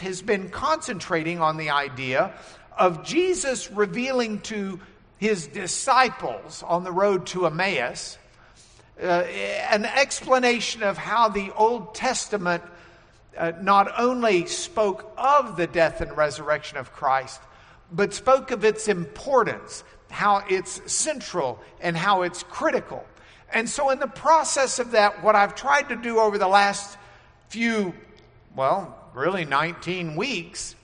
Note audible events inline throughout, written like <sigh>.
has been concentrating on the idea of Jesus revealing to his disciples on the road to Emmaus uh, an explanation of how the Old Testament uh, not only spoke of the death and resurrection of Christ, but spoke of its importance, how it's central and how it's critical. And so, in the process of that, what I've tried to do over the last few, well, really 19 weeks,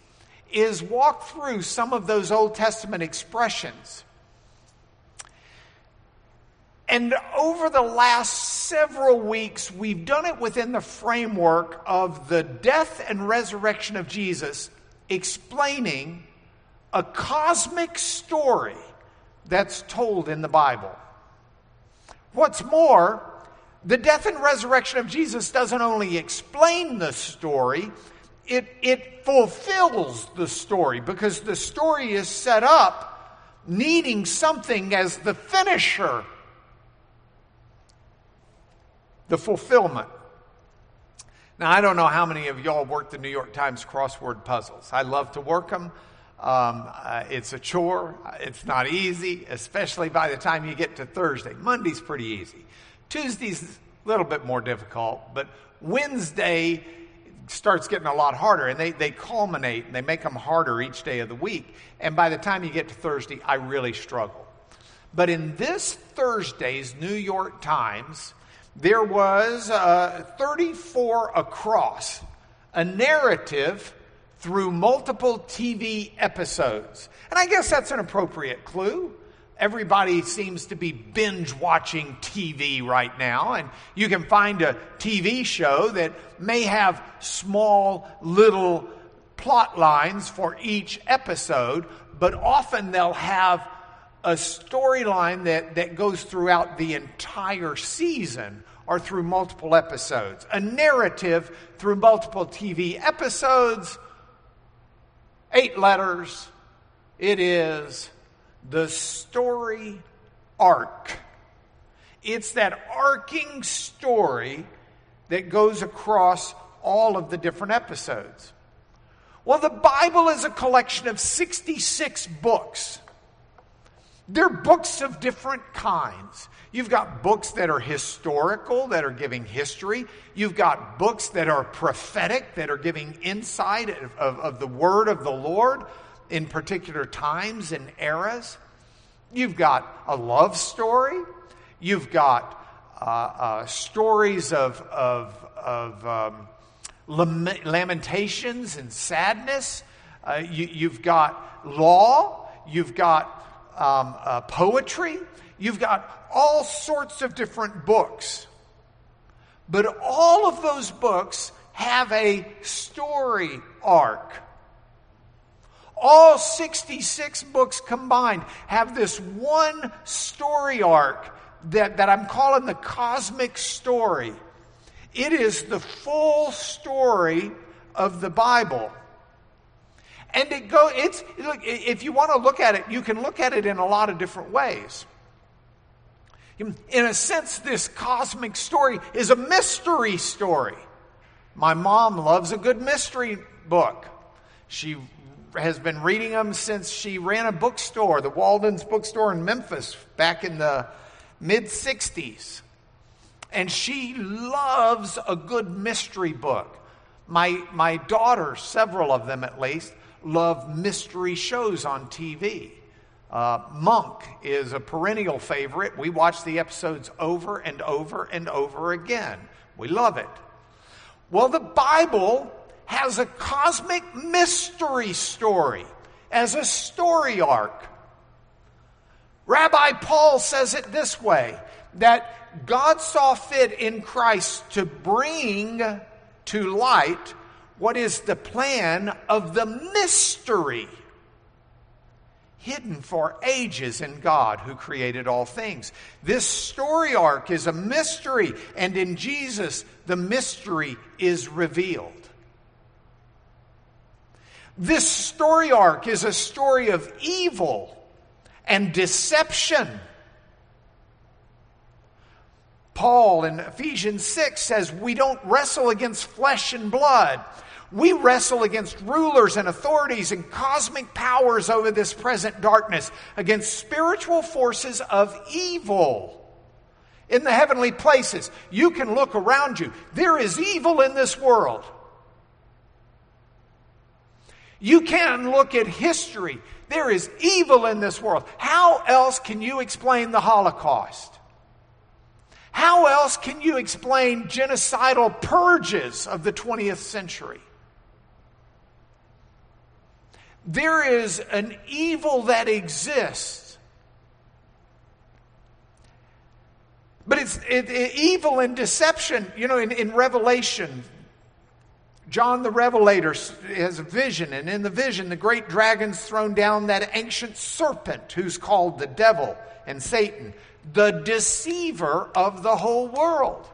is walk through some of those Old Testament expressions. And over the last several weeks, we've done it within the framework of the death and resurrection of Jesus, explaining a cosmic story that's told in the Bible. What's more, the death and resurrection of Jesus doesn't only explain the story, it, it fulfills the story because the story is set up needing something as the finisher, the fulfillment. Now, I don't know how many of y'all work the New York Times crossword puzzles. I love to work them. Um, uh, it's a chore. It's not easy, especially by the time you get to Thursday. Monday's pretty easy. Tuesday's a little bit more difficult, but Wednesday starts getting a lot harder, and they, they culminate and they make them harder each day of the week. And by the time you get to Thursday, I really struggle. But in this Thursday's New York Times, there was uh, 34 across, a narrative through multiple TV episodes. And I guess that's an appropriate clue. Everybody seems to be binge watching TV right now, and you can find a TV show that may have small little plot lines for each episode, but often they'll have a storyline that, that goes throughout the entire season or through multiple episodes. A narrative through multiple TV episodes, eight letters. It is the story arc. It's that arcing story that goes across all of the different episodes. Well, the Bible is a collection of 66 books. They're books of different kinds. You've got books that are historical, that are giving history. You've got books that are prophetic, that are giving insight of, of, of the word of the Lord in particular times and eras. You've got a love story. You've got uh, uh, stories of, of, of um, lamentations and sadness. Uh, you, have got law. You've got um, uh, poetry. You've got all sorts of different books. But all of those books have a story arc. All 66 books combined have this one story arc that, that I'm calling the cosmic story. It is the full story of the Bible. And it go, it's, look, if you want to look at it, you can look at it in a lot of different ways. In a sense, this cosmic story is a mystery story. My mom loves a good mystery book. She has been reading them since she ran a bookstore, the Walden's bookstore in Memphis, back in the mid 60s. And she loves a good mystery book. My, my daughters, several of them at least, love mystery shows on TV. Uh, Monk is a perennial favorite. We watch the episodes over and over and over again. We love it. Well, the Bible has a cosmic mystery story as a story arc. Rabbi Paul says it this way that God saw fit in Christ to bring to light what is the plan of the mystery hidden for ages in God who created all things. This story arc is a mystery, and in Jesus, the mystery is revealed. This story arc is a story of evil and deception. Paul in Ephesians 6 says, We don't wrestle against flesh and blood. We wrestle against rulers and authorities and cosmic powers over this present darkness, against spiritual forces of evil in the heavenly places. You can look around you. There is evil in this world. You can look at history. There is evil in this world. How else can you explain the Holocaust? How else can you explain genocidal purges of the 20th century? There is an evil that exists. But it's it, it, evil and deception. You know, in, in Revelation, John the Revelator has a vision, and in the vision, the great dragon's thrown down that ancient serpent who's called the devil and Satan the deceiver of the whole world.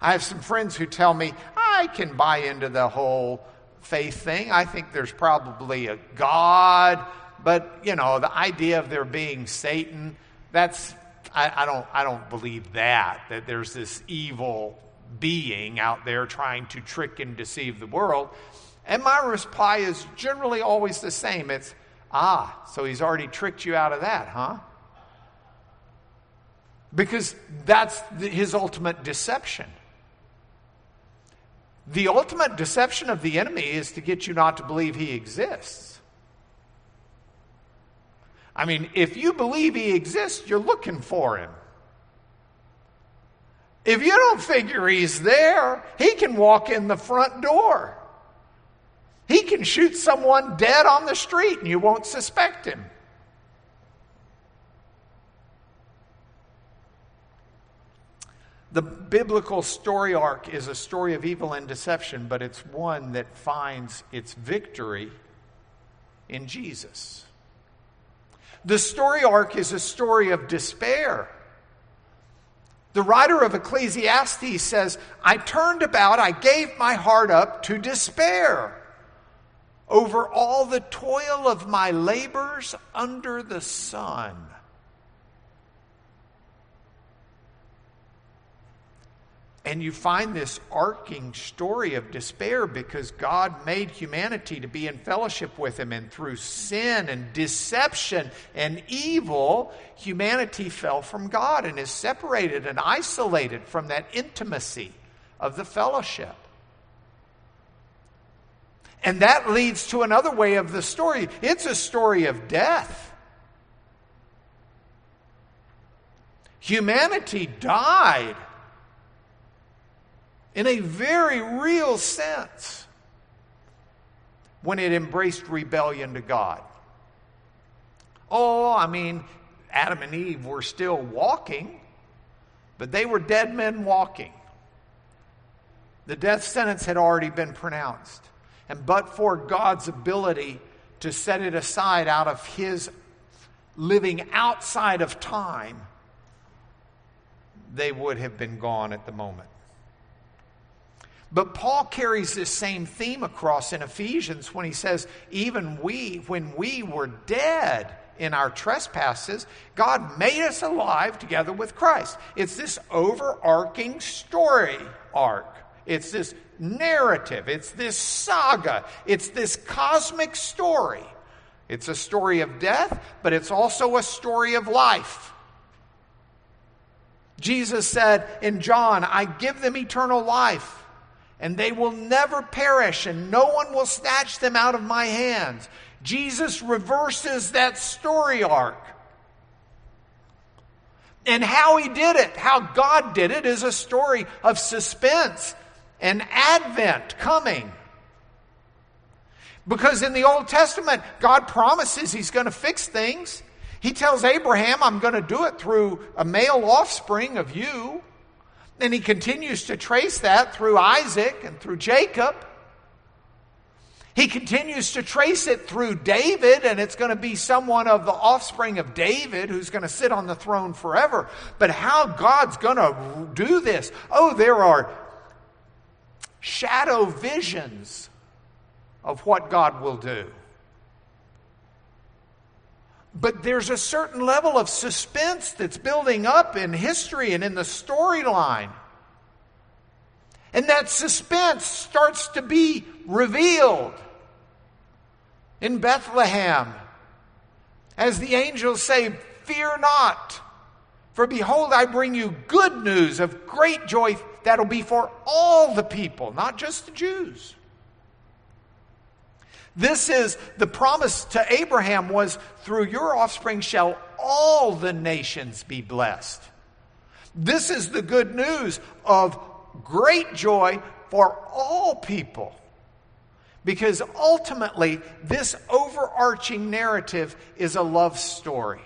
I have some friends who tell me, I can buy into the whole faith thing. I think there's probably a God, but you know, the idea of there being Satan, that's I, I don't I don't believe that, that there's this evil being out there trying to trick and deceive the world. And my reply is generally always the same. It's, ah, so he's already tricked you out of that, huh? because that's his ultimate deception. The ultimate deception of the enemy is to get you not to believe he exists. I mean, if you believe he exists, you're looking for him. If you don't figure he's there, he can walk in the front door. He can shoot someone dead on the street and you won't suspect him. The biblical story arc is a story of evil and deception, but it's one that finds its victory in Jesus. The story arc is a story of despair. The writer of Ecclesiastes says, I turned about, I gave my heart up to despair over all the toil of my labors under the sun. And you find this arcing story of despair because God made humanity to be in fellowship with Him. And through sin and deception and evil, humanity fell from God and is separated and isolated from that intimacy of the fellowship. And that leads to another way of the story it's a story of death. Humanity died in a very real sense when it embraced rebellion to God. Oh, I mean, Adam and Eve were still walking, but they were dead men walking. The death sentence had already been pronounced. And but for God's ability to set it aside out of His living outside of time, they would have been gone at the moment. But Paul carries this same theme across in Ephesians when he says, Even we, when we were dead in our trespasses, God made us alive together with Christ. It's this overarching story arc. It's this narrative. It's this saga. It's this cosmic story. It's a story of death, but it's also a story of life. Jesus said in John, I give them eternal life and they will never perish, and no one will snatch them out of my hands. Jesus reverses that story arc. And how he did it, how God did it, is a story of suspense and advent coming. Because in the Old Testament, God promises he's going to fix things. He tells Abraham, I'm going to do it through a male offspring of you. And he continues to trace that through Isaac and through Jacob. He continues to trace it through David, and it's going to be someone of the offspring of David who's going to sit on the throne forever. But how God's going to do this? Oh, there are shadow visions of what God will do. But there's a certain level of suspense that's building up in history and in the storyline. And that suspense starts to be revealed in Bethlehem as the angels say, Fear not, for behold, I bring you good news of great joy that'll be for all the people, not just the Jews. This is the promise to Abraham was through your offspring shall all the nations be blessed. This is the good news of great joy for all people. Because ultimately, this overarching narrative is a love story.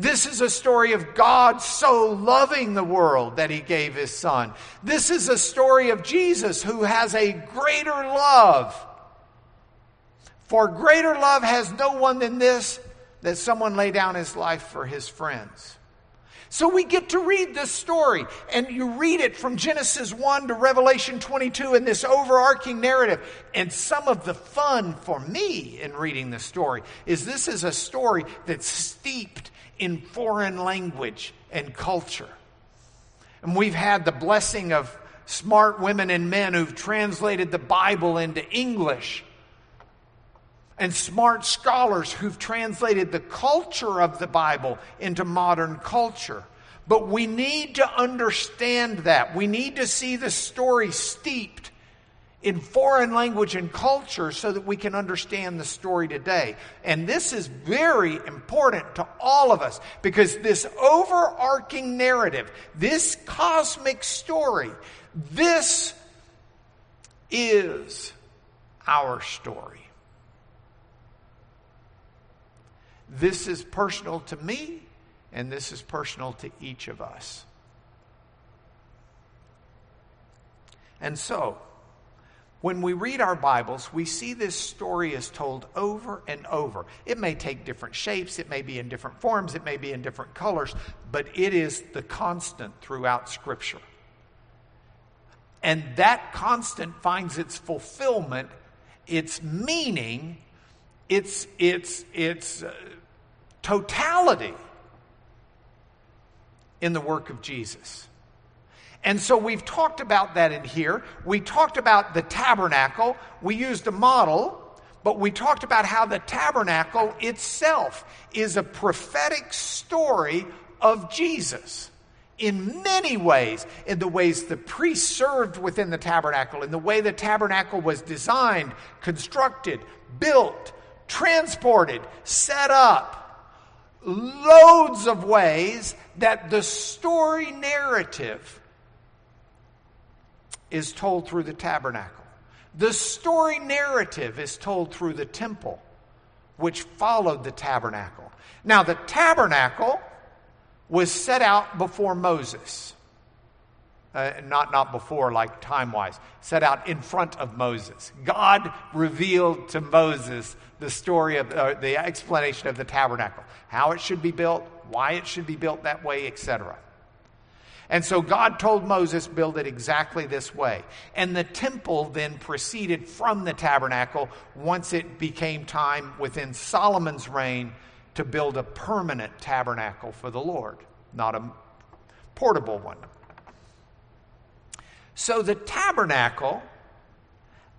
This is a story of God so loving the world that he gave his son. This is a story of Jesus who has a greater love. For greater love has no one than this that someone lay down his life for his friends. So we get to read this story, and you read it from Genesis 1 to Revelation 22 in this overarching narrative. And some of the fun for me in reading this story is this is a story that's steeped in foreign language and culture. And we've had the blessing of smart women and men who've translated the Bible into English and smart scholars who've translated the culture of the Bible into modern culture. But we need to understand that. We need to see the story steeped in foreign language and culture so that we can understand the story today. And this is very important to all of us because this overarching narrative, this cosmic story, this is our story. This is personal to me, and this is personal to each of us. And so, when we read our Bibles, we see this story is told over and over. It may take different shapes, it may be in different forms, it may be in different colors, but it is the constant throughout Scripture. And that constant finds its fulfillment, its meaning, its, its, its uh, totality in the work of Jesus. And so we've talked about that in here. We talked about the tabernacle. We used a model, but we talked about how the tabernacle itself is a prophetic story of Jesus in many ways, in the ways the priests served within the tabernacle, in the way the tabernacle was designed, constructed, built, transported, set up loads of ways that the story narrative is told through the tabernacle. The story narrative is told through the temple, which followed the tabernacle. Now, the tabernacle was set out before Moses. Uh, not, not before, like time wise, set out in front of Moses. God revealed to Moses the story of uh, the explanation of the tabernacle, how it should be built, why it should be built that way, etc. And so God told Moses, build it exactly this way. And the temple then proceeded from the tabernacle once it became time within Solomon's reign to build a permanent tabernacle for the Lord, not a portable one. So the tabernacle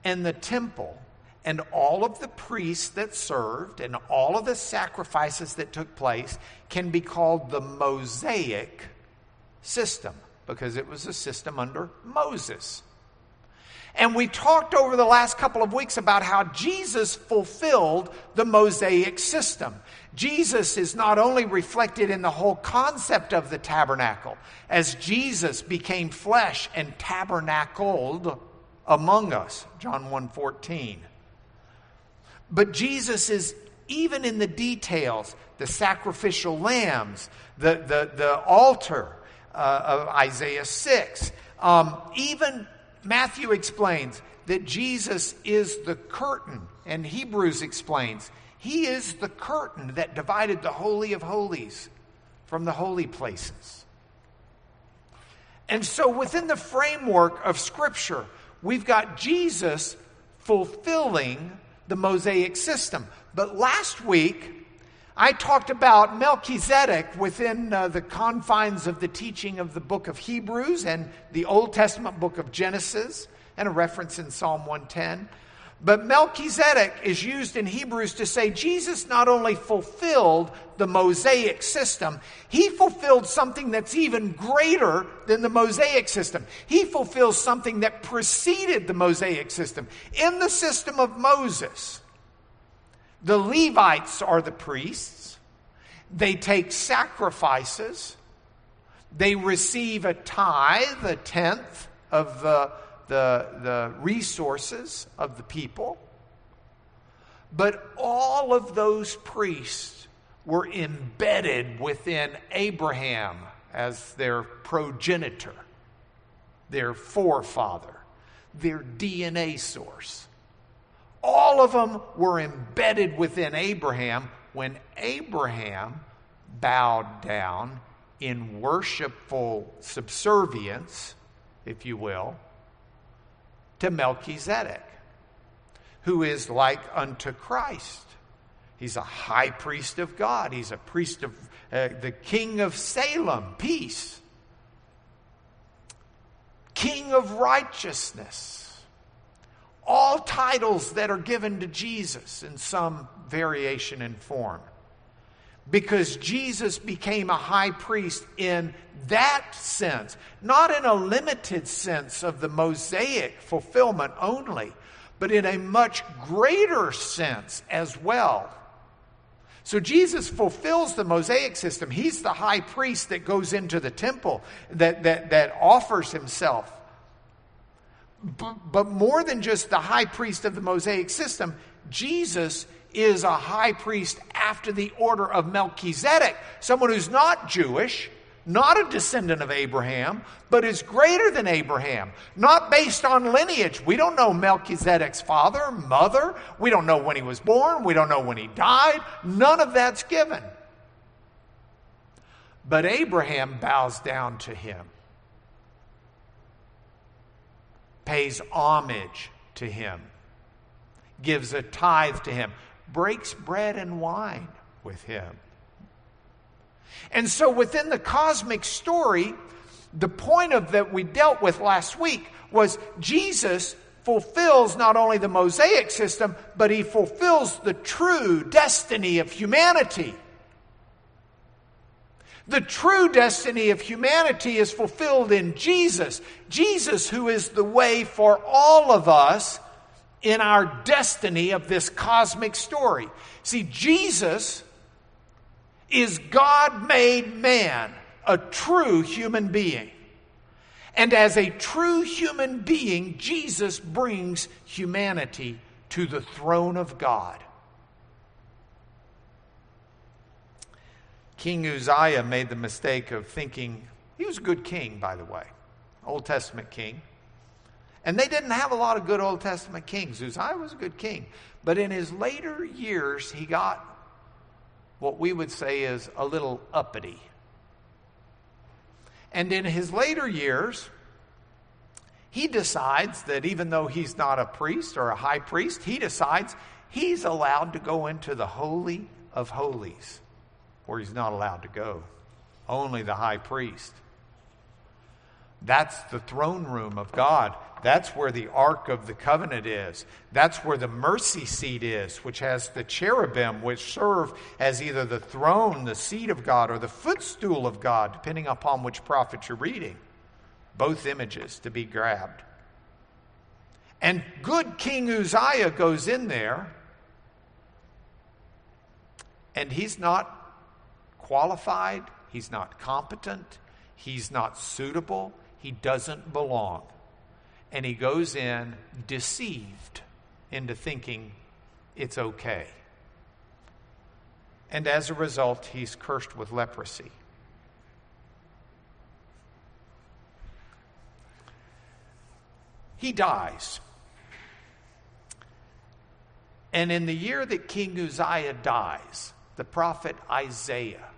and the temple and all of the priests that served and all of the sacrifices that took place can be called the Mosaic system because it was a system under Moses. And we talked over the last couple of weeks about how Jesus fulfilled the Mosaic system. Jesus is not only reflected in the whole concept of the tabernacle, as Jesus became flesh and tabernacled among us, John 1:14. But Jesus is even in the details, the sacrificial lambs, the, the, the altar uh, of Isaiah 6. Um, even Matthew explains that Jesus is the curtain, and Hebrews explains he is the curtain that divided the Holy of Holies from the holy places. And so, within the framework of Scripture, we've got Jesus fulfilling the Mosaic system. But last week, I talked about Melchizedek within uh, the confines of the teaching of the book of Hebrews and the Old Testament book of Genesis, and a reference in Psalm 110. But Melchizedek is used in Hebrews to say Jesus not only fulfilled the Mosaic system, he fulfilled something that's even greater than the Mosaic system. He fulfills something that preceded the Mosaic system. In the system of Moses, the Levites are the priests, they take sacrifices, they receive a tithe, a tenth of the the, the resources of the people. But all of those priests were embedded within Abraham as their progenitor, their forefather, their DNA source. All of them were embedded within Abraham when Abraham bowed down in worshipful subservience, if you will, to Melchizedek, who is like unto Christ. He's a high priest of God, he's a priest of uh, the king of Salem, peace, king of righteousness. All titles that are given to Jesus in some variation and form because Jesus became a high priest in that sense, not in a limited sense of the Mosaic fulfillment only, but in a much greater sense as well. So Jesus fulfills the Mosaic system. He's the high priest that goes into the temple, that, that, that offers himself. But, but more than just the high priest of the Mosaic system, Jesus is a high priest after the order of Melchizedek, someone who's not Jewish, not a descendant of Abraham, but is greater than Abraham, not based on lineage. We don't know Melchizedek's father, mother. We don't know when he was born. We don't know when he died. None of that's given. But Abraham bows down to him, pays homage to him, gives a tithe to him breaks bread and wine with him. And so within the cosmic story, the point of that we dealt with last week was Jesus fulfills not only the Mosaic system, but he fulfills the true destiny of humanity. The true destiny of humanity is fulfilled in Jesus. Jesus, who is the way for all of us in our destiny of this cosmic story. See, Jesus is God made man, a true human being. And as a true human being, Jesus brings humanity to the throne of God. King Uzziah made the mistake of thinking, he was a good king, by the way, Old Testament king. And they didn't have a lot of good Old Testament kings. Uzziah was a good king. But in his later years, he got what we would say is a little uppity. And in his later years, he decides that even though he's not a priest or a high priest, he decides he's allowed to go into the Holy of Holies, where he's not allowed to go. Only the high priest. That's the throne room of God. That's where the Ark of the Covenant is. That's where the mercy seat is, which has the cherubim, which serve as either the throne, the seat of God, or the footstool of God, depending upon which prophet you're reading. Both images to be grabbed. And good King Uzziah goes in there, and he's not qualified, he's not competent, he's not suitable, he doesn't belong and he goes in deceived into thinking it's okay. And as a result, he's cursed with leprosy. He dies. And in the year that King Uzziah dies, the prophet Isaiah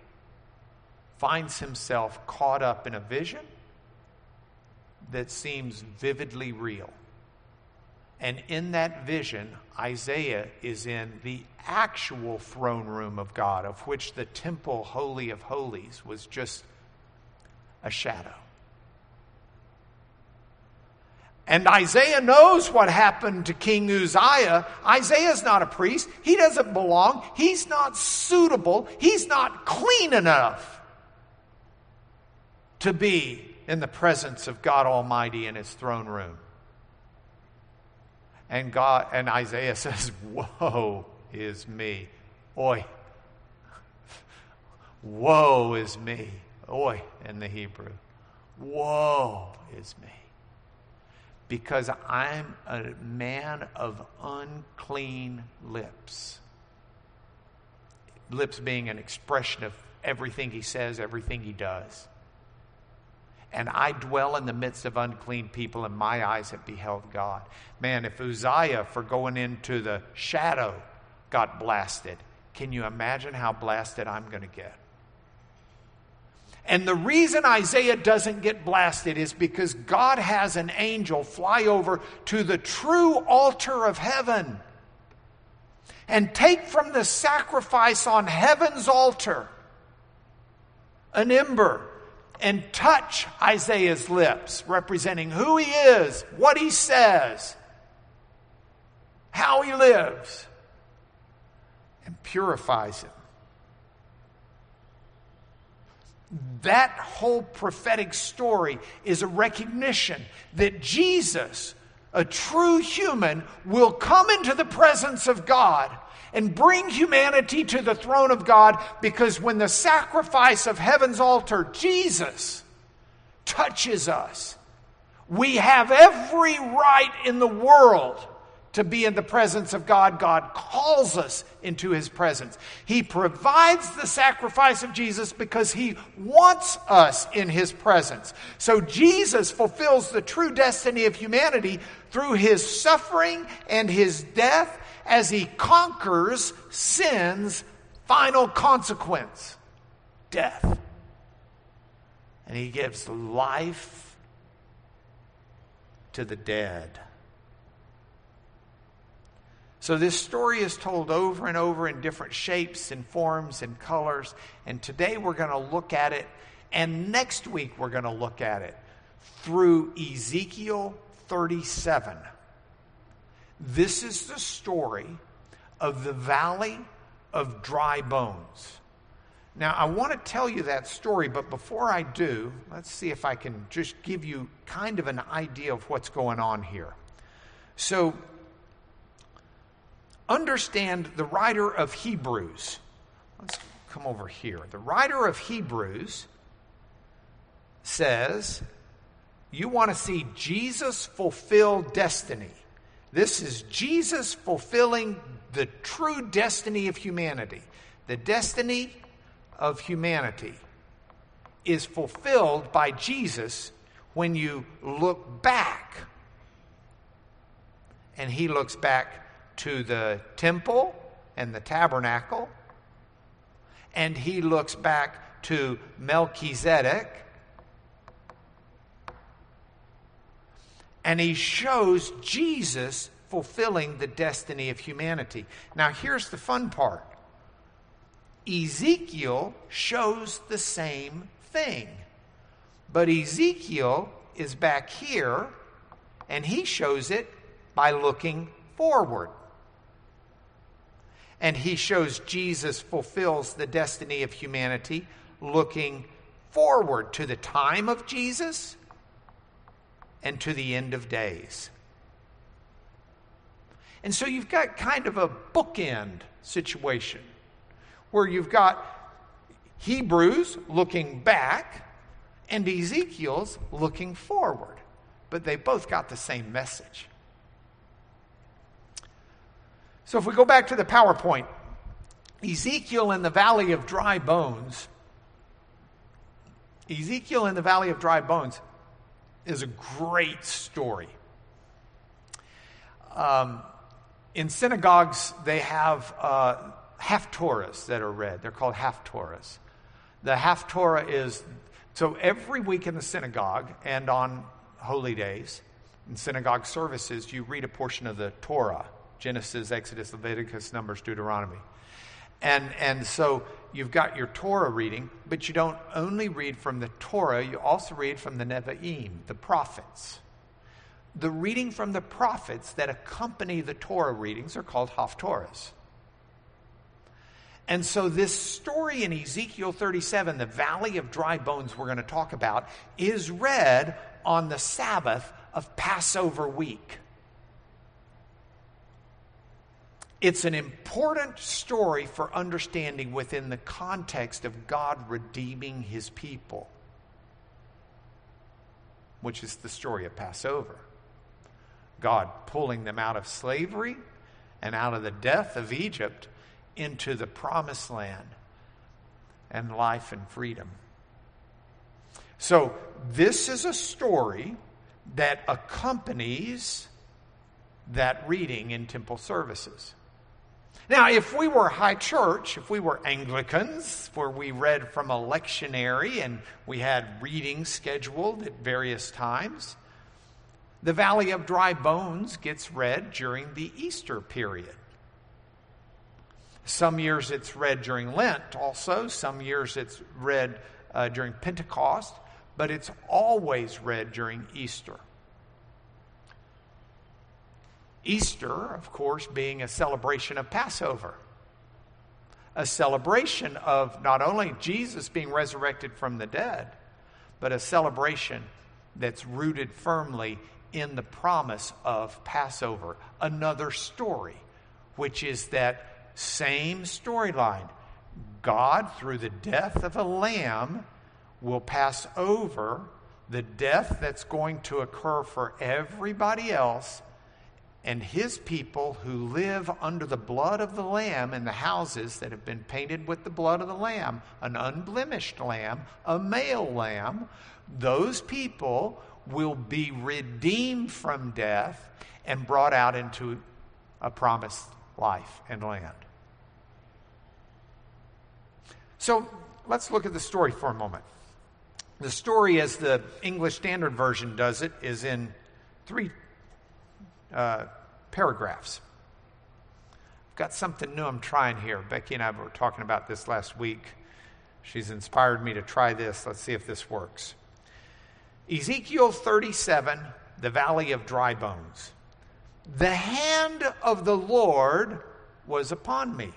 finds himself caught up in a vision that seems vividly real. And in that vision, Isaiah is in the actual throne room of God, of which the temple, Holy of Holies, was just a shadow. And Isaiah knows what happened to King Uzziah. Isaiah's not a priest. He doesn't belong. He's not suitable. He's not clean enough to be in the presence of God Almighty in his throne room. And God and Isaiah <laughs> says, Woe is me. Oi. Woe is me. Oi in the Hebrew. Woe is me because I'm a man of unclean lips. Lips being an expression of everything he says, everything he does. And I dwell in the midst of unclean people, and my eyes have beheld God. Man, if Uzziah, for going into the shadow, got blasted, can you imagine how blasted I'm going to get? And the reason Isaiah doesn't get blasted is because God has an angel fly over to the true altar of heaven and take from the sacrifice on heaven's altar an ember and touch Isaiah's lips, representing who he is, what he says, how he lives, and purifies him. That whole prophetic story is a recognition that Jesus, a true human, will come into the presence of God and bring humanity to the throne of God because when the sacrifice of heaven's altar, Jesus, touches us, we have every right in the world to be in the presence of God. God calls us into his presence. He provides the sacrifice of Jesus because he wants us in his presence. So Jesus fulfills the true destiny of humanity through his suffering and his death as he conquers sin's final consequence death. And he gives life to the dead. So, this story is told over and over in different shapes and forms and colors. And today we're going to look at it, and next week we're going to look at it through Ezekiel 37. This is the story of the valley of dry bones. Now, I want to tell you that story, but before I do, let's see if I can just give you kind of an idea of what's going on here. So, understand the writer of Hebrews. Let's come over here. The writer of Hebrews says, You want to see Jesus fulfill destiny. This is Jesus fulfilling the true destiny of humanity. The destiny of humanity is fulfilled by Jesus when you look back. And he looks back to the temple and the tabernacle, and he looks back to Melchizedek, and he shows Jesus fulfilling the destiny of humanity. Now, here's the fun part. Ezekiel shows the same thing, but Ezekiel is back here, and he shows it by looking forward. And he shows Jesus fulfills the destiny of humanity looking forward to the time of Jesus and to the end of days. And so you've got kind of a bookend situation where you've got Hebrews looking back and Ezekiel's looking forward, but they both got the same message. So if we go back to the PowerPoint, Ezekiel in the valley of dry bones, Ezekiel in the valley of dry bones is a great story. Um, in synagogues, they have uh, haftorahs that are read. They're called half Torahs. The half Torah is so every week in the synagogue and on holy days, In synagogue services, you read a portion of the Torah Genesis, Exodus, Leviticus, Numbers, Deuteronomy. And, and so you've got your Torah reading, but you don't only read from the Torah, you also read from the Nevi'im, the prophets. The reading from the prophets that accompany the Torah readings are called Haftorahs. And so, this story in Ezekiel 37, the valley of dry bones we're going to talk about, is read on the Sabbath of Passover week. It's an important story for understanding within the context of God redeeming his people, which is the story of Passover. God pulling them out of slavery and out of the death of Egypt into the promised land and life and freedom. So, this is a story that accompanies that reading in temple services. Now, if we were high church, if we were Anglicans, where we read from a lectionary and we had readings scheduled at various times, the Valley of Dry Bones gets read during the Easter period. Some years it's read during Lent also, some years it's read uh, during Pentecost, but it's always read during Easter. Easter, of course, being a celebration of Passover, a celebration of not only Jesus being resurrected from the dead, but a celebration that's rooted firmly in the promise of Passover. Another story, which is that same storyline. God, through the death of a lamb, will pass over the death that's going to occur for everybody else and his people who live under the blood of the Lamb in the houses that have been painted with the blood of the Lamb, an unblemished lamb, a male lamb, those people will be redeemed from death and brought out into a promised life and land. So let's look at the story for a moment. The story, as the English Standard Version does it, is in three uh, paragraphs. I've got something new I'm trying here. Becky and I were talking about this last week. She's inspired me to try this. Let's see if this works. Ezekiel 37, the valley of dry bones. The hand of the Lord was upon me.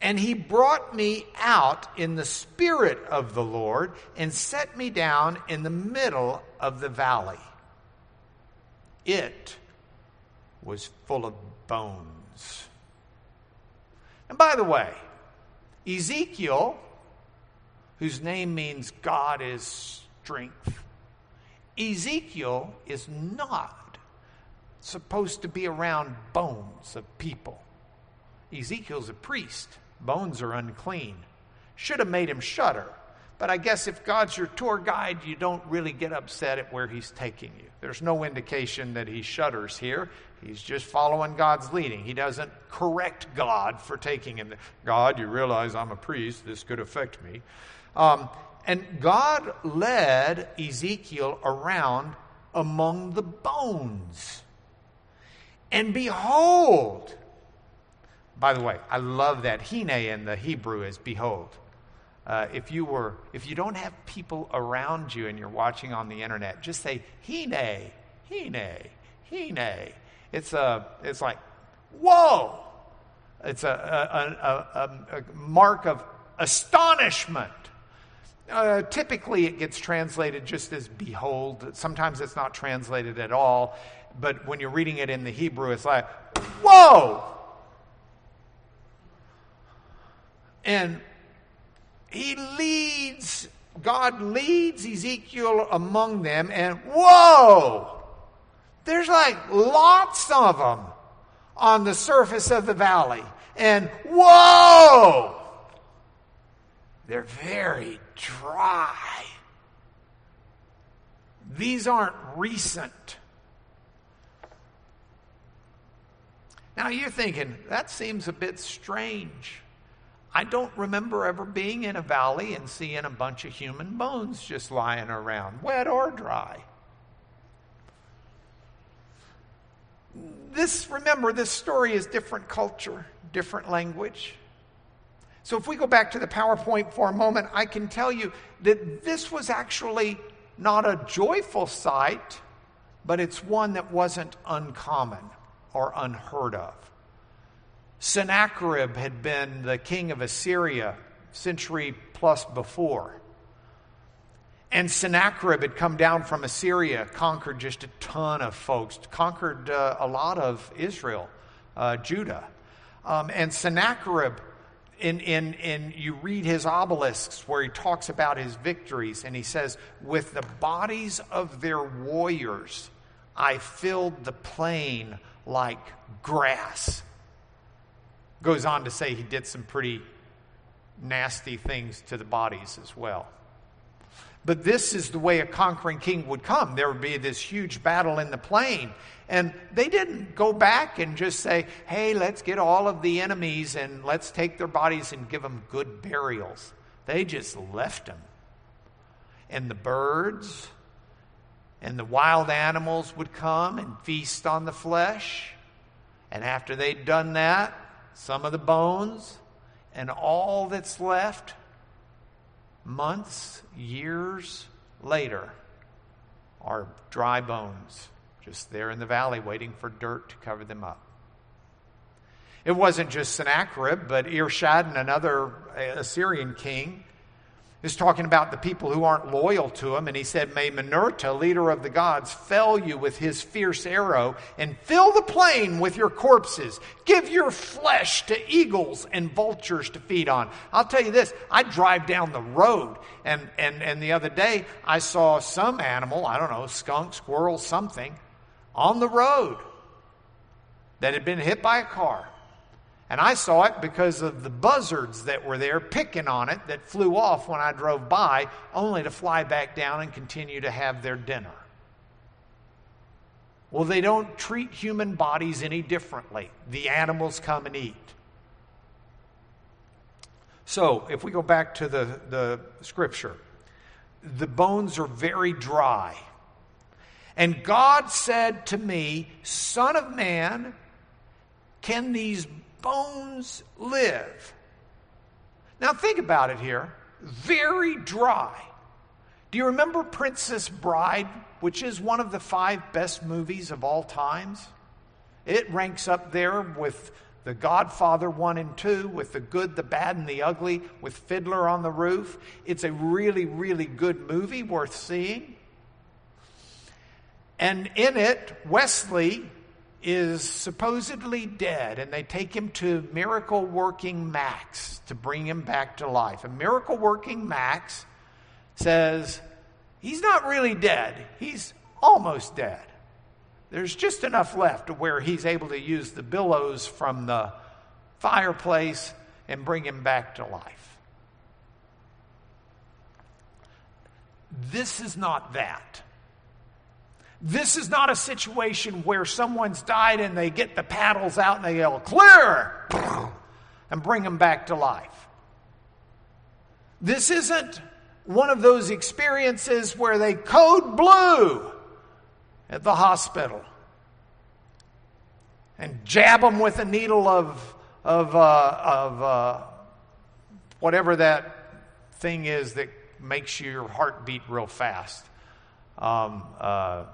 And he brought me out in the spirit of the Lord and set me down in the middle of the valley. It was full of bones. And by the way, Ezekiel, whose name means God is strength, Ezekiel is not supposed to be around bones of people. Ezekiel's a priest. Bones are unclean. Should have made him shudder. But I guess if God's your tour guide, you don't really get upset at where he's taking you. There's no indication that he shudders here. He's just following God's leading. He doesn't correct God for taking him. God, you realize I'm a priest. This could affect me. Um, and God led Ezekiel around among the bones. And behold, by the way, I love that hine in the Hebrew is behold. Uh, if you were, if you don't have people around you and you're watching on the internet, just say hine, hine, hine. It's a, it's like, whoa! It's a, a, a, a mark of astonishment. Uh, typically, it gets translated just as behold. Sometimes it's not translated at all. But when you're reading it in the Hebrew, it's like, whoa! And he leads, God leads Ezekiel among them, and whoa! There's like lots of them on the surface of the valley. And whoa! They're very dry. These aren't recent. Now you're thinking, that seems a bit strange. I don't remember ever being in a valley and seeing a bunch of human bones just lying around, wet or dry. this, remember, this story is different culture, different language. So if we go back to the PowerPoint for a moment, I can tell you that this was actually not a joyful sight, but it's one that wasn't uncommon or unheard of. Sennacherib had been the king of Assyria century plus before. And Sennacherib had come down from Assyria, conquered just a ton of folks, conquered uh, a lot of Israel, uh, Judah. Um, and Sennacherib, in, in, in, you read his obelisks where he talks about his victories, and he says, With the bodies of their warriors, I filled the plain like grass. Goes on to say he did some pretty nasty things to the bodies as well. But this is the way a conquering king would come. There would be this huge battle in the plain. And they didn't go back and just say, hey, let's get all of the enemies and let's take their bodies and give them good burials. They just left them. And the birds and the wild animals would come and feast on the flesh. And after they'd done that, some of the bones and all that's left months, years later, are dry bones just there in the valley waiting for dirt to cover them up. It wasn't just Sennacherib, but Esarhaddon, another uh, Assyrian king, is talking about the people who aren't loyal to him. And he said, May Ninurta, leader of the gods, fell you with his fierce arrow and fill the plain with your corpses. Give your flesh to eagles and vultures to feed on. I'll tell you this I drive down the road, and, and, and the other day I saw some animal, I don't know, skunk, squirrel, something, on the road that had been hit by a car. And I saw it because of the buzzards that were there picking on it that flew off when I drove by, only to fly back down and continue to have their dinner. Well, they don't treat human bodies any differently. The animals come and eat. So, if we go back to the, the scripture, the bones are very dry. And God said to me, Son of man, can these bones live. Now, think about it here. Very dry. Do you remember Princess Bride, which is one of the five best movies of all times? It ranks up there with The Godfather 1 and 2, with The Good, the Bad, and the Ugly, with Fiddler on the Roof. It's a really, really good movie worth seeing. And in it, Westley is supposedly dead, and they take him to Miracle Working Max to bring him back to life. And Miracle Working Max says he's not really dead, he's almost dead. There's just enough left to where he's able to use the billows from the fireplace and bring him back to life. This is not that. This is not a situation where someone's died and they get the paddles out and they yell, clear, and bring them back to life. This isn't one of those experiences where they code blue at the hospital and jab them with a needle of, of, uh, of uh, whatever that thing is that makes your heart beat real fast. Um, uh,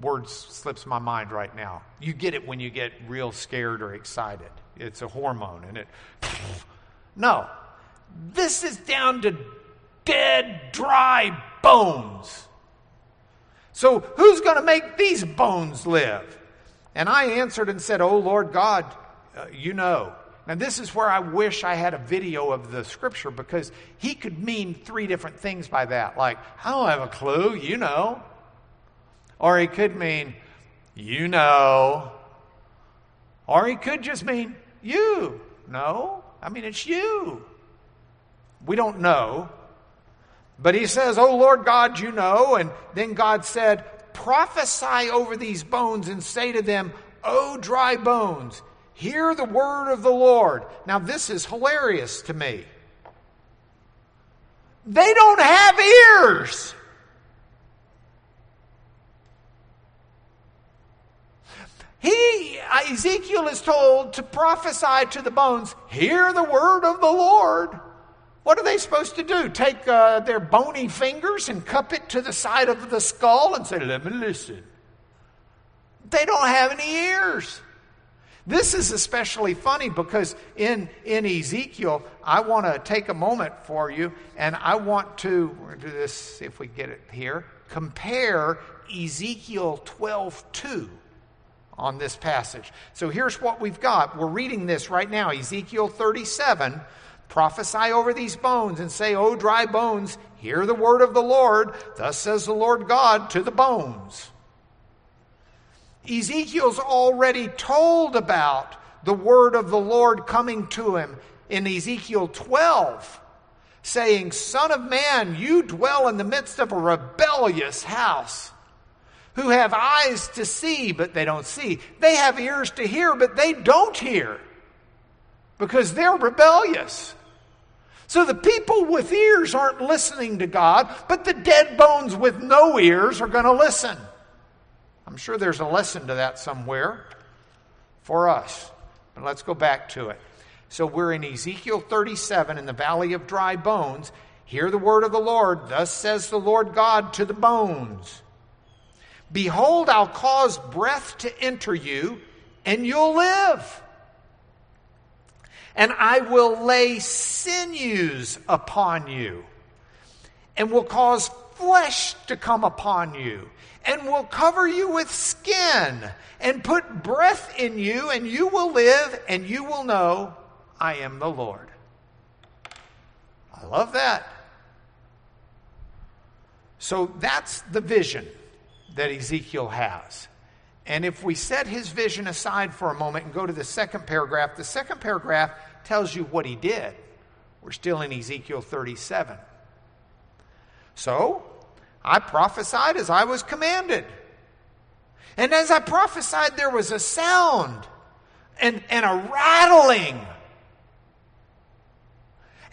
word slips my mind right now. You get it when you get real scared or excited. It's a hormone, and it. <laughs> No, this is down to dead, dry bones. So, who's going to make these bones live? And I answered and said, Oh, Lord God, uh, you know. And this is where I wish I had a video of the scripture because he could mean three different things by that. Like, I don't have a clue, you know. Or he could mean, you know. Or he could just mean, you. No, I mean, it's you. We don't know. But he says, Oh Lord God, you know. And then God said, Prophesy over these bones and say to them, O dry bones, hear the word of the Lord. Now, this is hilarious to me. They don't have ears. He, Ezekiel is told to prophesy to the bones, hear the word of the Lord. What are they supposed to do? Take uh, their bony fingers and cup it to the side of the skull and say, Let me listen. They don't have any ears. This is especially funny because in, in Ezekiel, I want to take a moment for you and I want to do this if we get it here, compare Ezekiel 12 2 on this passage. So here's what we've got. We're reading this right now Ezekiel 37. Prophesy over these bones and say, O dry bones, hear the word of the Lord. Thus says the Lord God to the bones. Ezekiel's already told about the word of the Lord coming to him in Ezekiel 12, saying, Son of man, you dwell in the midst of a rebellious house who have eyes to see, but they don't see. They have ears to hear, but they don't hear because they're rebellious. So the people with ears aren't listening to God, but the dead bones with no ears are going to listen. I'm sure there's a lesson to that somewhere for us. But let's go back to it. So we're in Ezekiel 37 in the valley of dry bones. Hear the word of the Lord. Thus says the Lord God to the bones. Behold, I'll cause breath to enter you, and you'll live. And I will lay sinews upon you, and will cause flesh to come upon you, and will cover you with skin, and put breath in you, and you will live, and you will know I am the Lord. I love that. So that's the vision that Ezekiel has. And if we set his vision aside for a moment and go to the second paragraph, the second paragraph tells you what he did. We're still in Ezekiel 37. So, I prophesied as I was commanded. And as I prophesied, there was a sound and, and a rattling.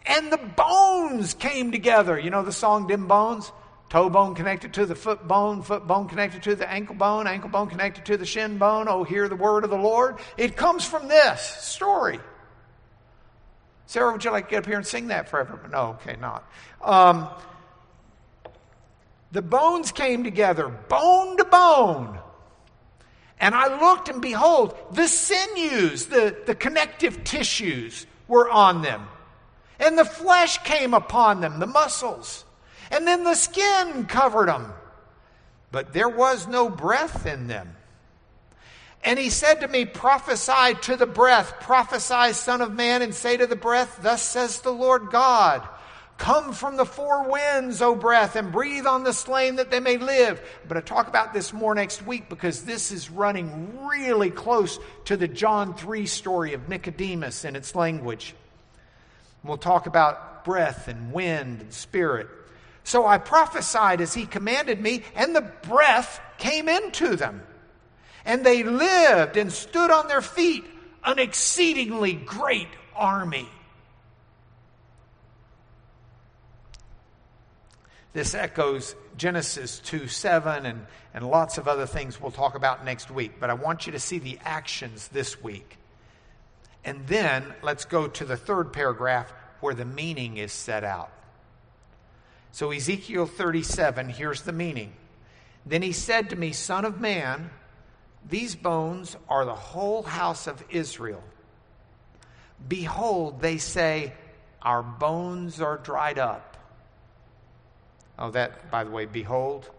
And the bones came together. You know the song Dem Bones? Toe bone connected to the foot bone, foot bone connected to the ankle bone, ankle bone connected to the shin bone. Oh, hear the word of the Lord. It comes from this story. Sarah, would you like to get up here and sing that forever? No, okay, not. Um, the bones came together, bone to bone. And I looked, and behold, the sinews, the, the connective tissues were on them. And the flesh came upon them, the muscles and then the skin covered them. But there was no breath in them. And he said to me, Prophesy to the breath, prophesy, Son of Man, and say to the breath, Thus says the Lord God. Come from the four winds, O breath, and breathe on the slain that they may live. I'm going to talk about this more next week because this is running really close to the John 3 story of Nicodemus and its language. We'll talk about breath and wind and spirit. So I prophesied as he commanded me, and the breath came into them. And they lived and stood on their feet, an exceedingly great army. This echoes Genesis 2 7 and, and lots of other things we'll talk about next week. But I want you to see the actions this week. And then let's go to the third paragraph where the meaning is set out. So, Ezekiel 37, here's the meaning. Then he said to me, Son of man, these bones are the whole house of Israel. Behold, they say, Our bones are dried up. Oh, that, by the way, behold.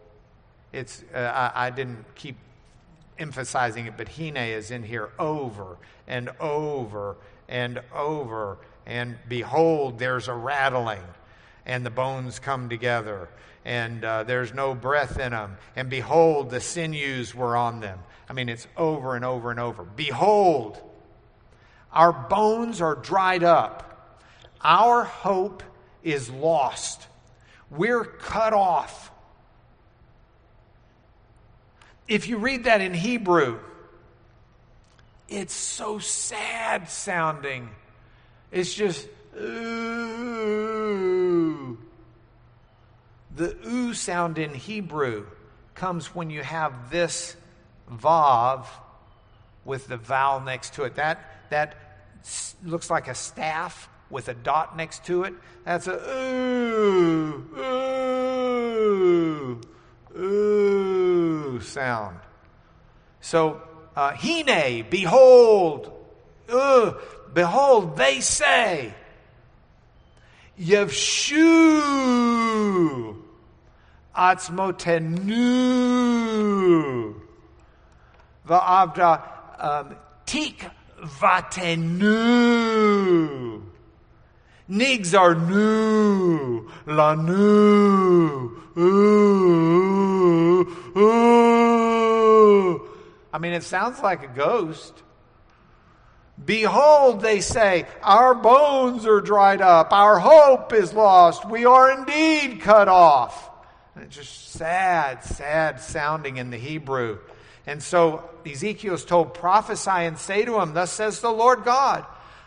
It's, uh, I, I didn't keep emphasizing it, but Hine is in here over and over and over. And behold, there's a rattling and the bones come together, and uh, there's no breath in them. And behold, the sinews were on them. I mean, it's over and over and over. Behold, our bones are dried up. Our hope is lost. We're cut off. If you read that in Hebrew, it's so sad sounding. It's just, ooh. The ooh sound in Hebrew comes when you have this vav with the vowel next to it. That, that looks like a staff with a dot next to it. That's a ooh, ooh, ooh sound. So, uh, hine, behold, uh, behold, they say, Yevshu, atzmotenu, va'avda, um, tik vatenu. Nigs are new, la new, ooh, ooh. I mean, it sounds like a ghost. Behold, they say, our bones are dried up, our hope is lost, we are indeed cut off. And it's just sad, sad sounding in the Hebrew. And so Ezekiel is told, prophesy and say to him, Thus says the Lord God,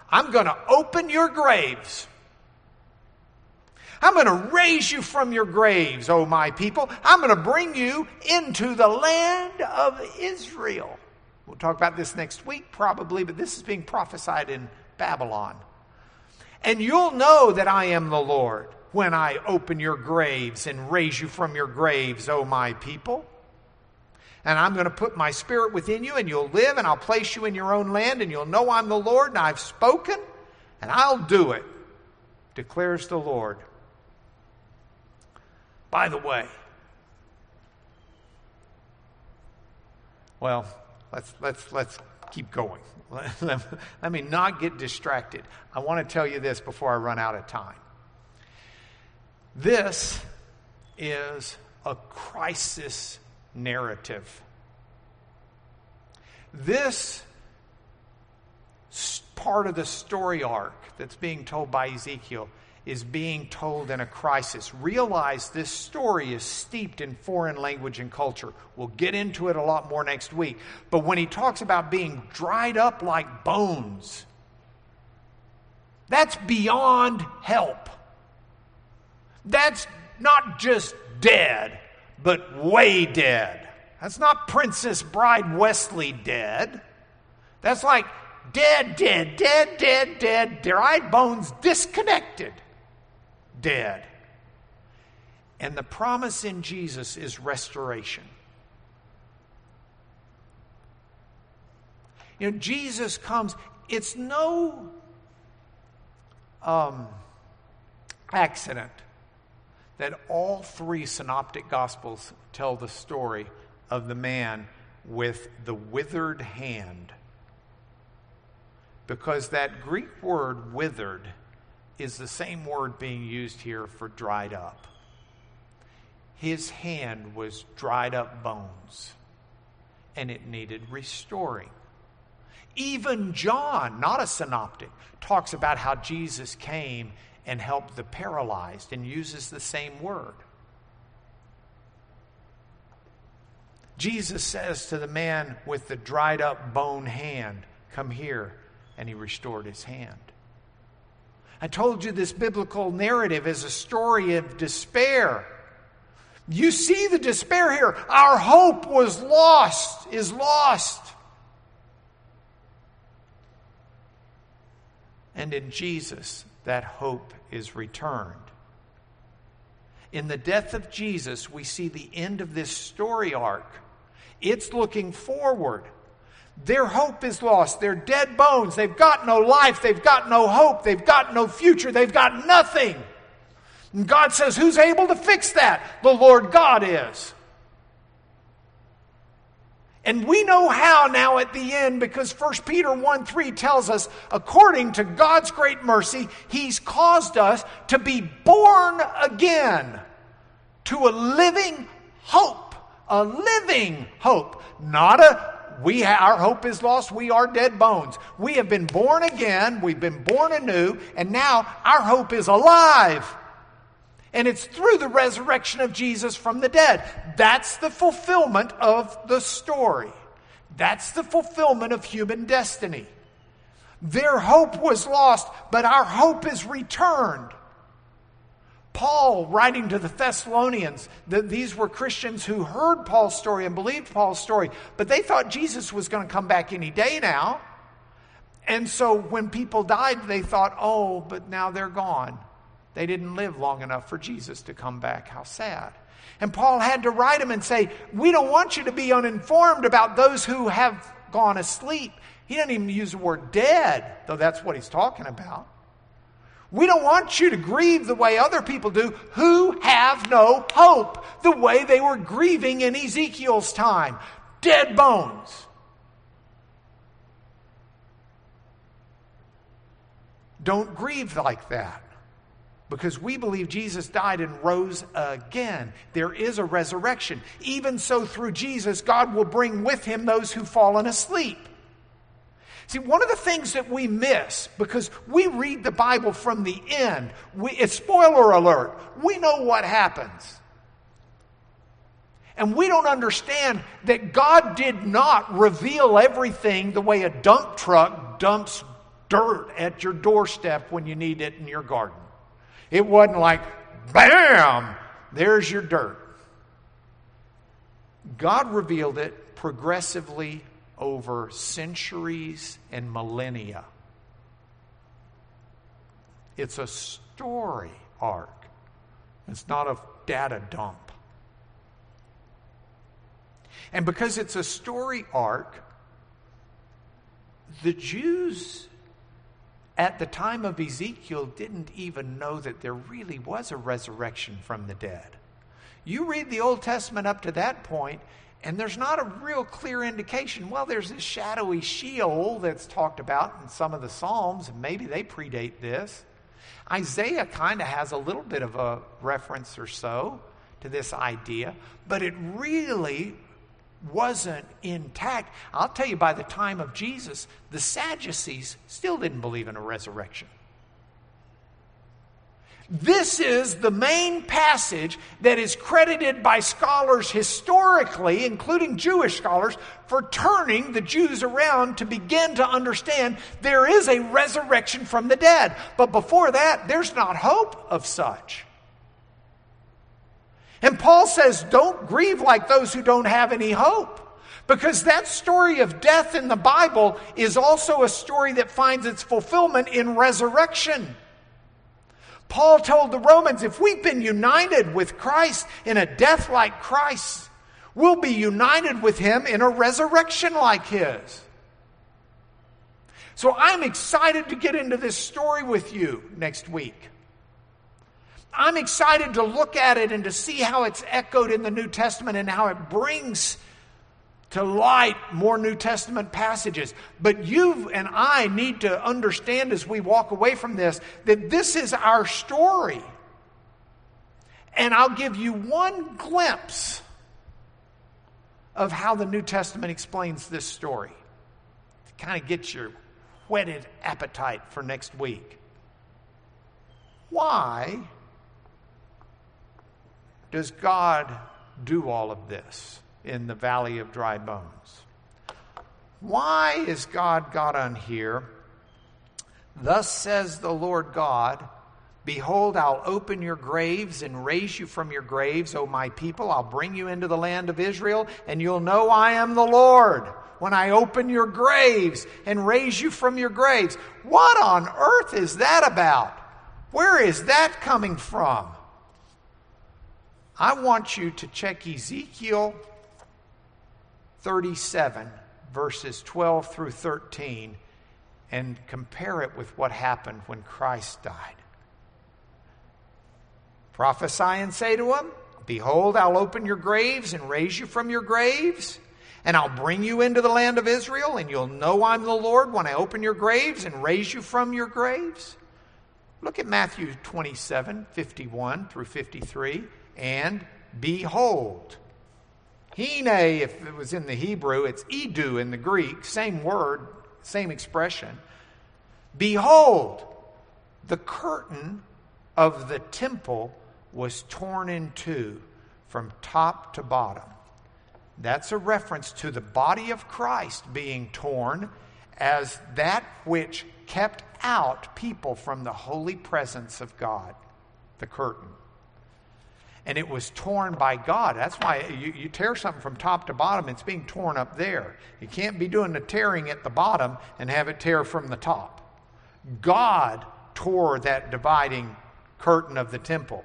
I'm going to open your graves I'm going to raise you from your graves, O my people. I'm going to bring you into the land of Israel. Talk about this next week, probably, but this is being prophesied in Babylon. And you'll know that I am the Lord when I open your graves and raise you from your graves, O my people. And I'm going to put my spirit within you, and you'll live, and I'll place you in your own land, and you'll know I'm the Lord, and I've spoken, and I'll do it, declares the Lord. By the way, well, let's, let's, let's keep going. <laughs> Let me not get distracted. I want to tell you this before I run out of time. This is a crisis narrative. This part of the story arc that's being told by Ezekiel is being told in a crisis. Realize this story is steeped in foreign language and culture. We'll get into it a lot more next week. But when he talks about being dried up like bones, that's beyond help. That's not just dead, but way dead. That's not Princess Bride Westley dead. That's like dead, dead, dead, dead, dead, dried bones disconnected dead. And the promise in Jesus is restoration. You know, Jesus comes, it's no um, accident that all three synoptic gospels tell the story of the man with the withered hand. Because that Greek word withered is the same word being used here for dried up. His hand was dried up bones, and it needed restoring. Even John, not a synoptic, talks about how Jesus came and helped the paralyzed and uses the same word. Jesus says to the man with the dried up bone hand, Come here, and he restored his hand. I told you this biblical narrative is a story of despair. You see the despair here. Our hope was lost, is lost. And in Jesus, that hope is returned. In the death of Jesus, we see the end of this story arc. It's looking forward. Their hope is lost. They're dead bones. They've got no life. They've got no hope. They've got no future. They've got nothing. And God says, Who's able to fix that? The Lord God is. And we know how now at the end because 1 Peter 1 3 tells us, according to God's great mercy, He's caused us to be born again to a living hope. A living hope. Not a we ha- our hope is lost. We are dead bones. We have been born again. We've been born anew. And now our hope is alive. And it's through the resurrection of Jesus from the dead. That's the fulfillment of the story. That's the fulfillment of human destiny. Their hope was lost, but our hope is returned. Paul, writing to the Thessalonians, that these were Christians who heard Paul's story and believed Paul's story, but they thought Jesus was going to come back any day now. And so when people died, they thought, oh, but now they're gone. They didn't live long enough for Jesus to come back. How sad. And Paul had to write them and say, We don't want you to be uninformed about those who have gone asleep. He doesn't even use the word dead, though that's what he's talking about. We don't want you to grieve the way other people do who have no hope, the way they were grieving in Ezekiel's time. Dead bones. Don't grieve like that because we believe Jesus died and rose again. There is a resurrection. Even so, through Jesus, God will bring with him those who've fallen asleep. See, one of the things that we miss because we read the Bible from the end, we, it's spoiler alert, we know what happens. And we don't understand that God did not reveal everything the way a dump truck dumps dirt at your doorstep when you need it in your garden. It wasn't like, bam, there's your dirt. God revealed it progressively over centuries and millennia. It's a story arc, it's not a data dump. And because it's a story arc, the Jews at the time of Ezekiel didn't even know that there really was a resurrection from the dead. You read the Old Testament up to that point, and there's not a real clear indication. Well, there's this shadowy Sheol that's talked about in some of the Psalms, and maybe they predate this. Isaiah kind of has a little bit of a reference or so to this idea, but it really wasn't intact. I'll tell you, by the time of Jesus, the Sadducees still didn't believe in a resurrection. This is the main passage that is credited by scholars historically, including Jewish scholars, for turning the Jews around to begin to understand there is a resurrection from the dead. But before that, there's not hope of such. And Paul says, don't grieve like those who don't have any hope. Because that story of death in the Bible is also a story that finds its fulfillment in resurrection. Paul told the Romans if we've been united with Christ in a death like Christ, we'll be united with him in a resurrection like his. So I'm excited to get into this story with you next week. I'm excited to look at it and to see how it's echoed in the New Testament and how it brings to light more New Testament passages. But you and I need to understand as we walk away from this that this is our story. And I'll give you one glimpse of how the New Testament explains this story to kind of get your whetted appetite for next week. Why does God do all of this in the valley of dry bones? Why is God got on here? Thus says the Lord God Behold, I'll open your graves and raise you from your graves, O my people. I'll bring you into the land of Israel, and you'll know I am the Lord when I open your graves and raise you from your graves. What on earth is that about? Where is that coming from? I want you to check Ezekiel 37, verses 12 through 13, and compare it with what happened when Christ died. Prophesy and say to them, Behold, I'll open your graves and raise you from your graves, and I'll bring you into the land of Israel, and you'll know I'm the Lord when I open your graves and raise you from your graves. Look at Matthew 27, 51 through 53 and behold. Hine, if it was in the Hebrew, it's idou in the Greek, same word, same expression. Behold, the curtain of the temple was torn in two from top to bottom. That's a reference to the body of Christ being torn as that which kept out people from the holy presence of God the curtain. And it was torn by God. That's why you, you tear something from top to bottom, it's being torn up there. You can't be doing the tearing at the bottom and have it tear from the top. God tore that dividing curtain of the temple.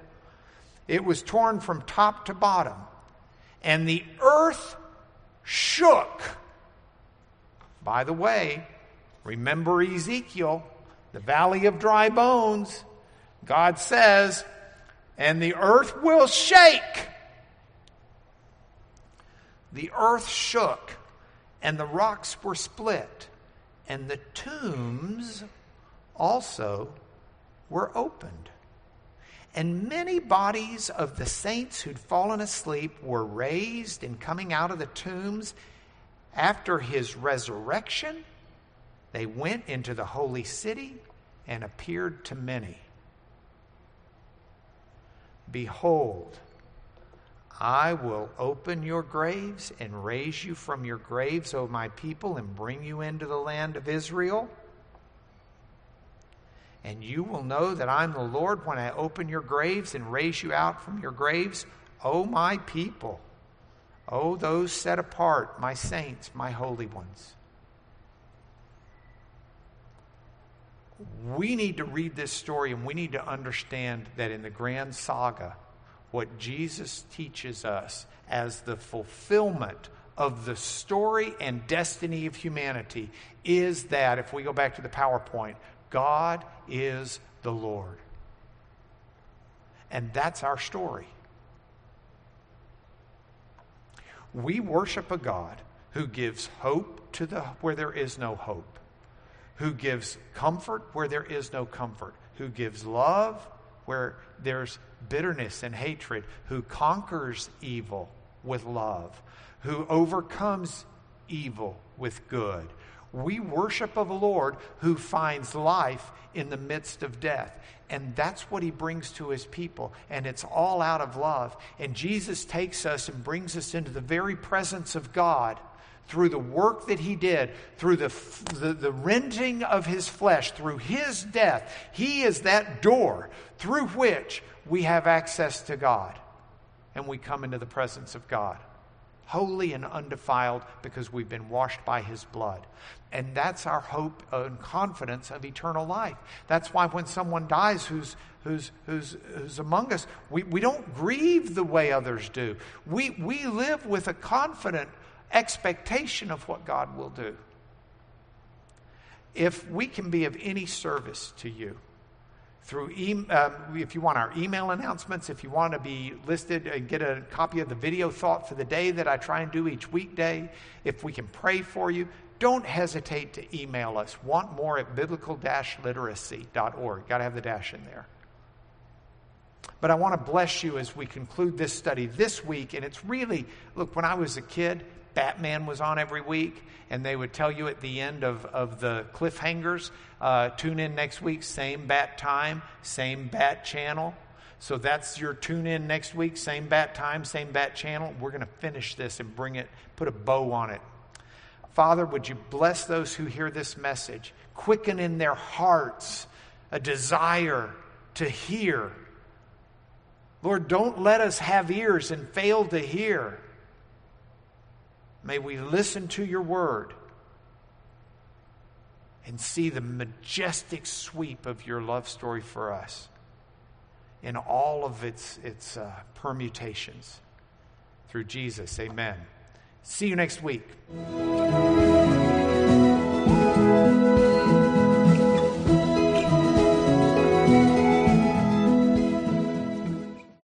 It was torn from top to bottom. And the earth shook. By the way, remember Ezekiel, the valley of dry bones. God says, and the earth will shake. The earth shook, and the rocks were split, and the tombs also were opened. And many bodies of the saints who'd fallen asleep were raised and coming out of the tombs after his resurrection. They went into the holy city and appeared to many. Behold, I will open your graves and raise you from your graves, O my people, and bring you into the land of Israel. And you will know that I'm the Lord when I open your graves and raise you out from your graves, O my people, O those set apart, my saints, my holy ones. We need to read this story and we need to understand that in the grand saga, what Jesus teaches us as the fulfillment of the story and destiny of humanity is that, if we go back to the PowerPoint, God is the Lord. And that's our story. We worship a God who gives hope to the where there is no hope, who gives comfort where there is no comfort, who gives love where there's bitterness and hatred, who conquers evil with love, who overcomes evil with good, we worship of a Lord who finds life in the midst of death. And that's what he brings to his people. And it's all out of love. And Jesus takes us and brings us into the very presence of God through the work that he did, through the, the, the, rending of his flesh, through his death. He is that door through which we have access to God. And we come into the presence of God holy and undefiled because we've been washed by his blood. And that's our hope and confidence of eternal life. That's why when someone dies who's, who's, who's, who's among us, we, we don't grieve the way others do. We, we live with a confident expectation of what God will do. If we can be of any service to you, through e- um, if you want our email announcements, if you want to be listed and get a copy of the video thought for the day that I try and do each weekday, if we can pray for you, don't hesitate to email us. Want more at biblical literacy.org. Got to have the dash in there. But I want to bless you as we conclude this study this week. And it's really, look, when I was a kid, Batman was on every week, and they would tell you at the end of, of the cliffhangers uh, tune in next week, same bat time, same bat channel. So that's your tune in next week, same bat time, same bat channel. We're going to finish this and bring it, put a bow on it. Father, would you bless those who hear this message? Quicken in their hearts a desire to hear. Lord, don't let us have ears and fail to hear. May we listen to your word and see the majestic sweep of your love story for us in all of its, its uh, permutations. Through Jesus, amen. See you next week.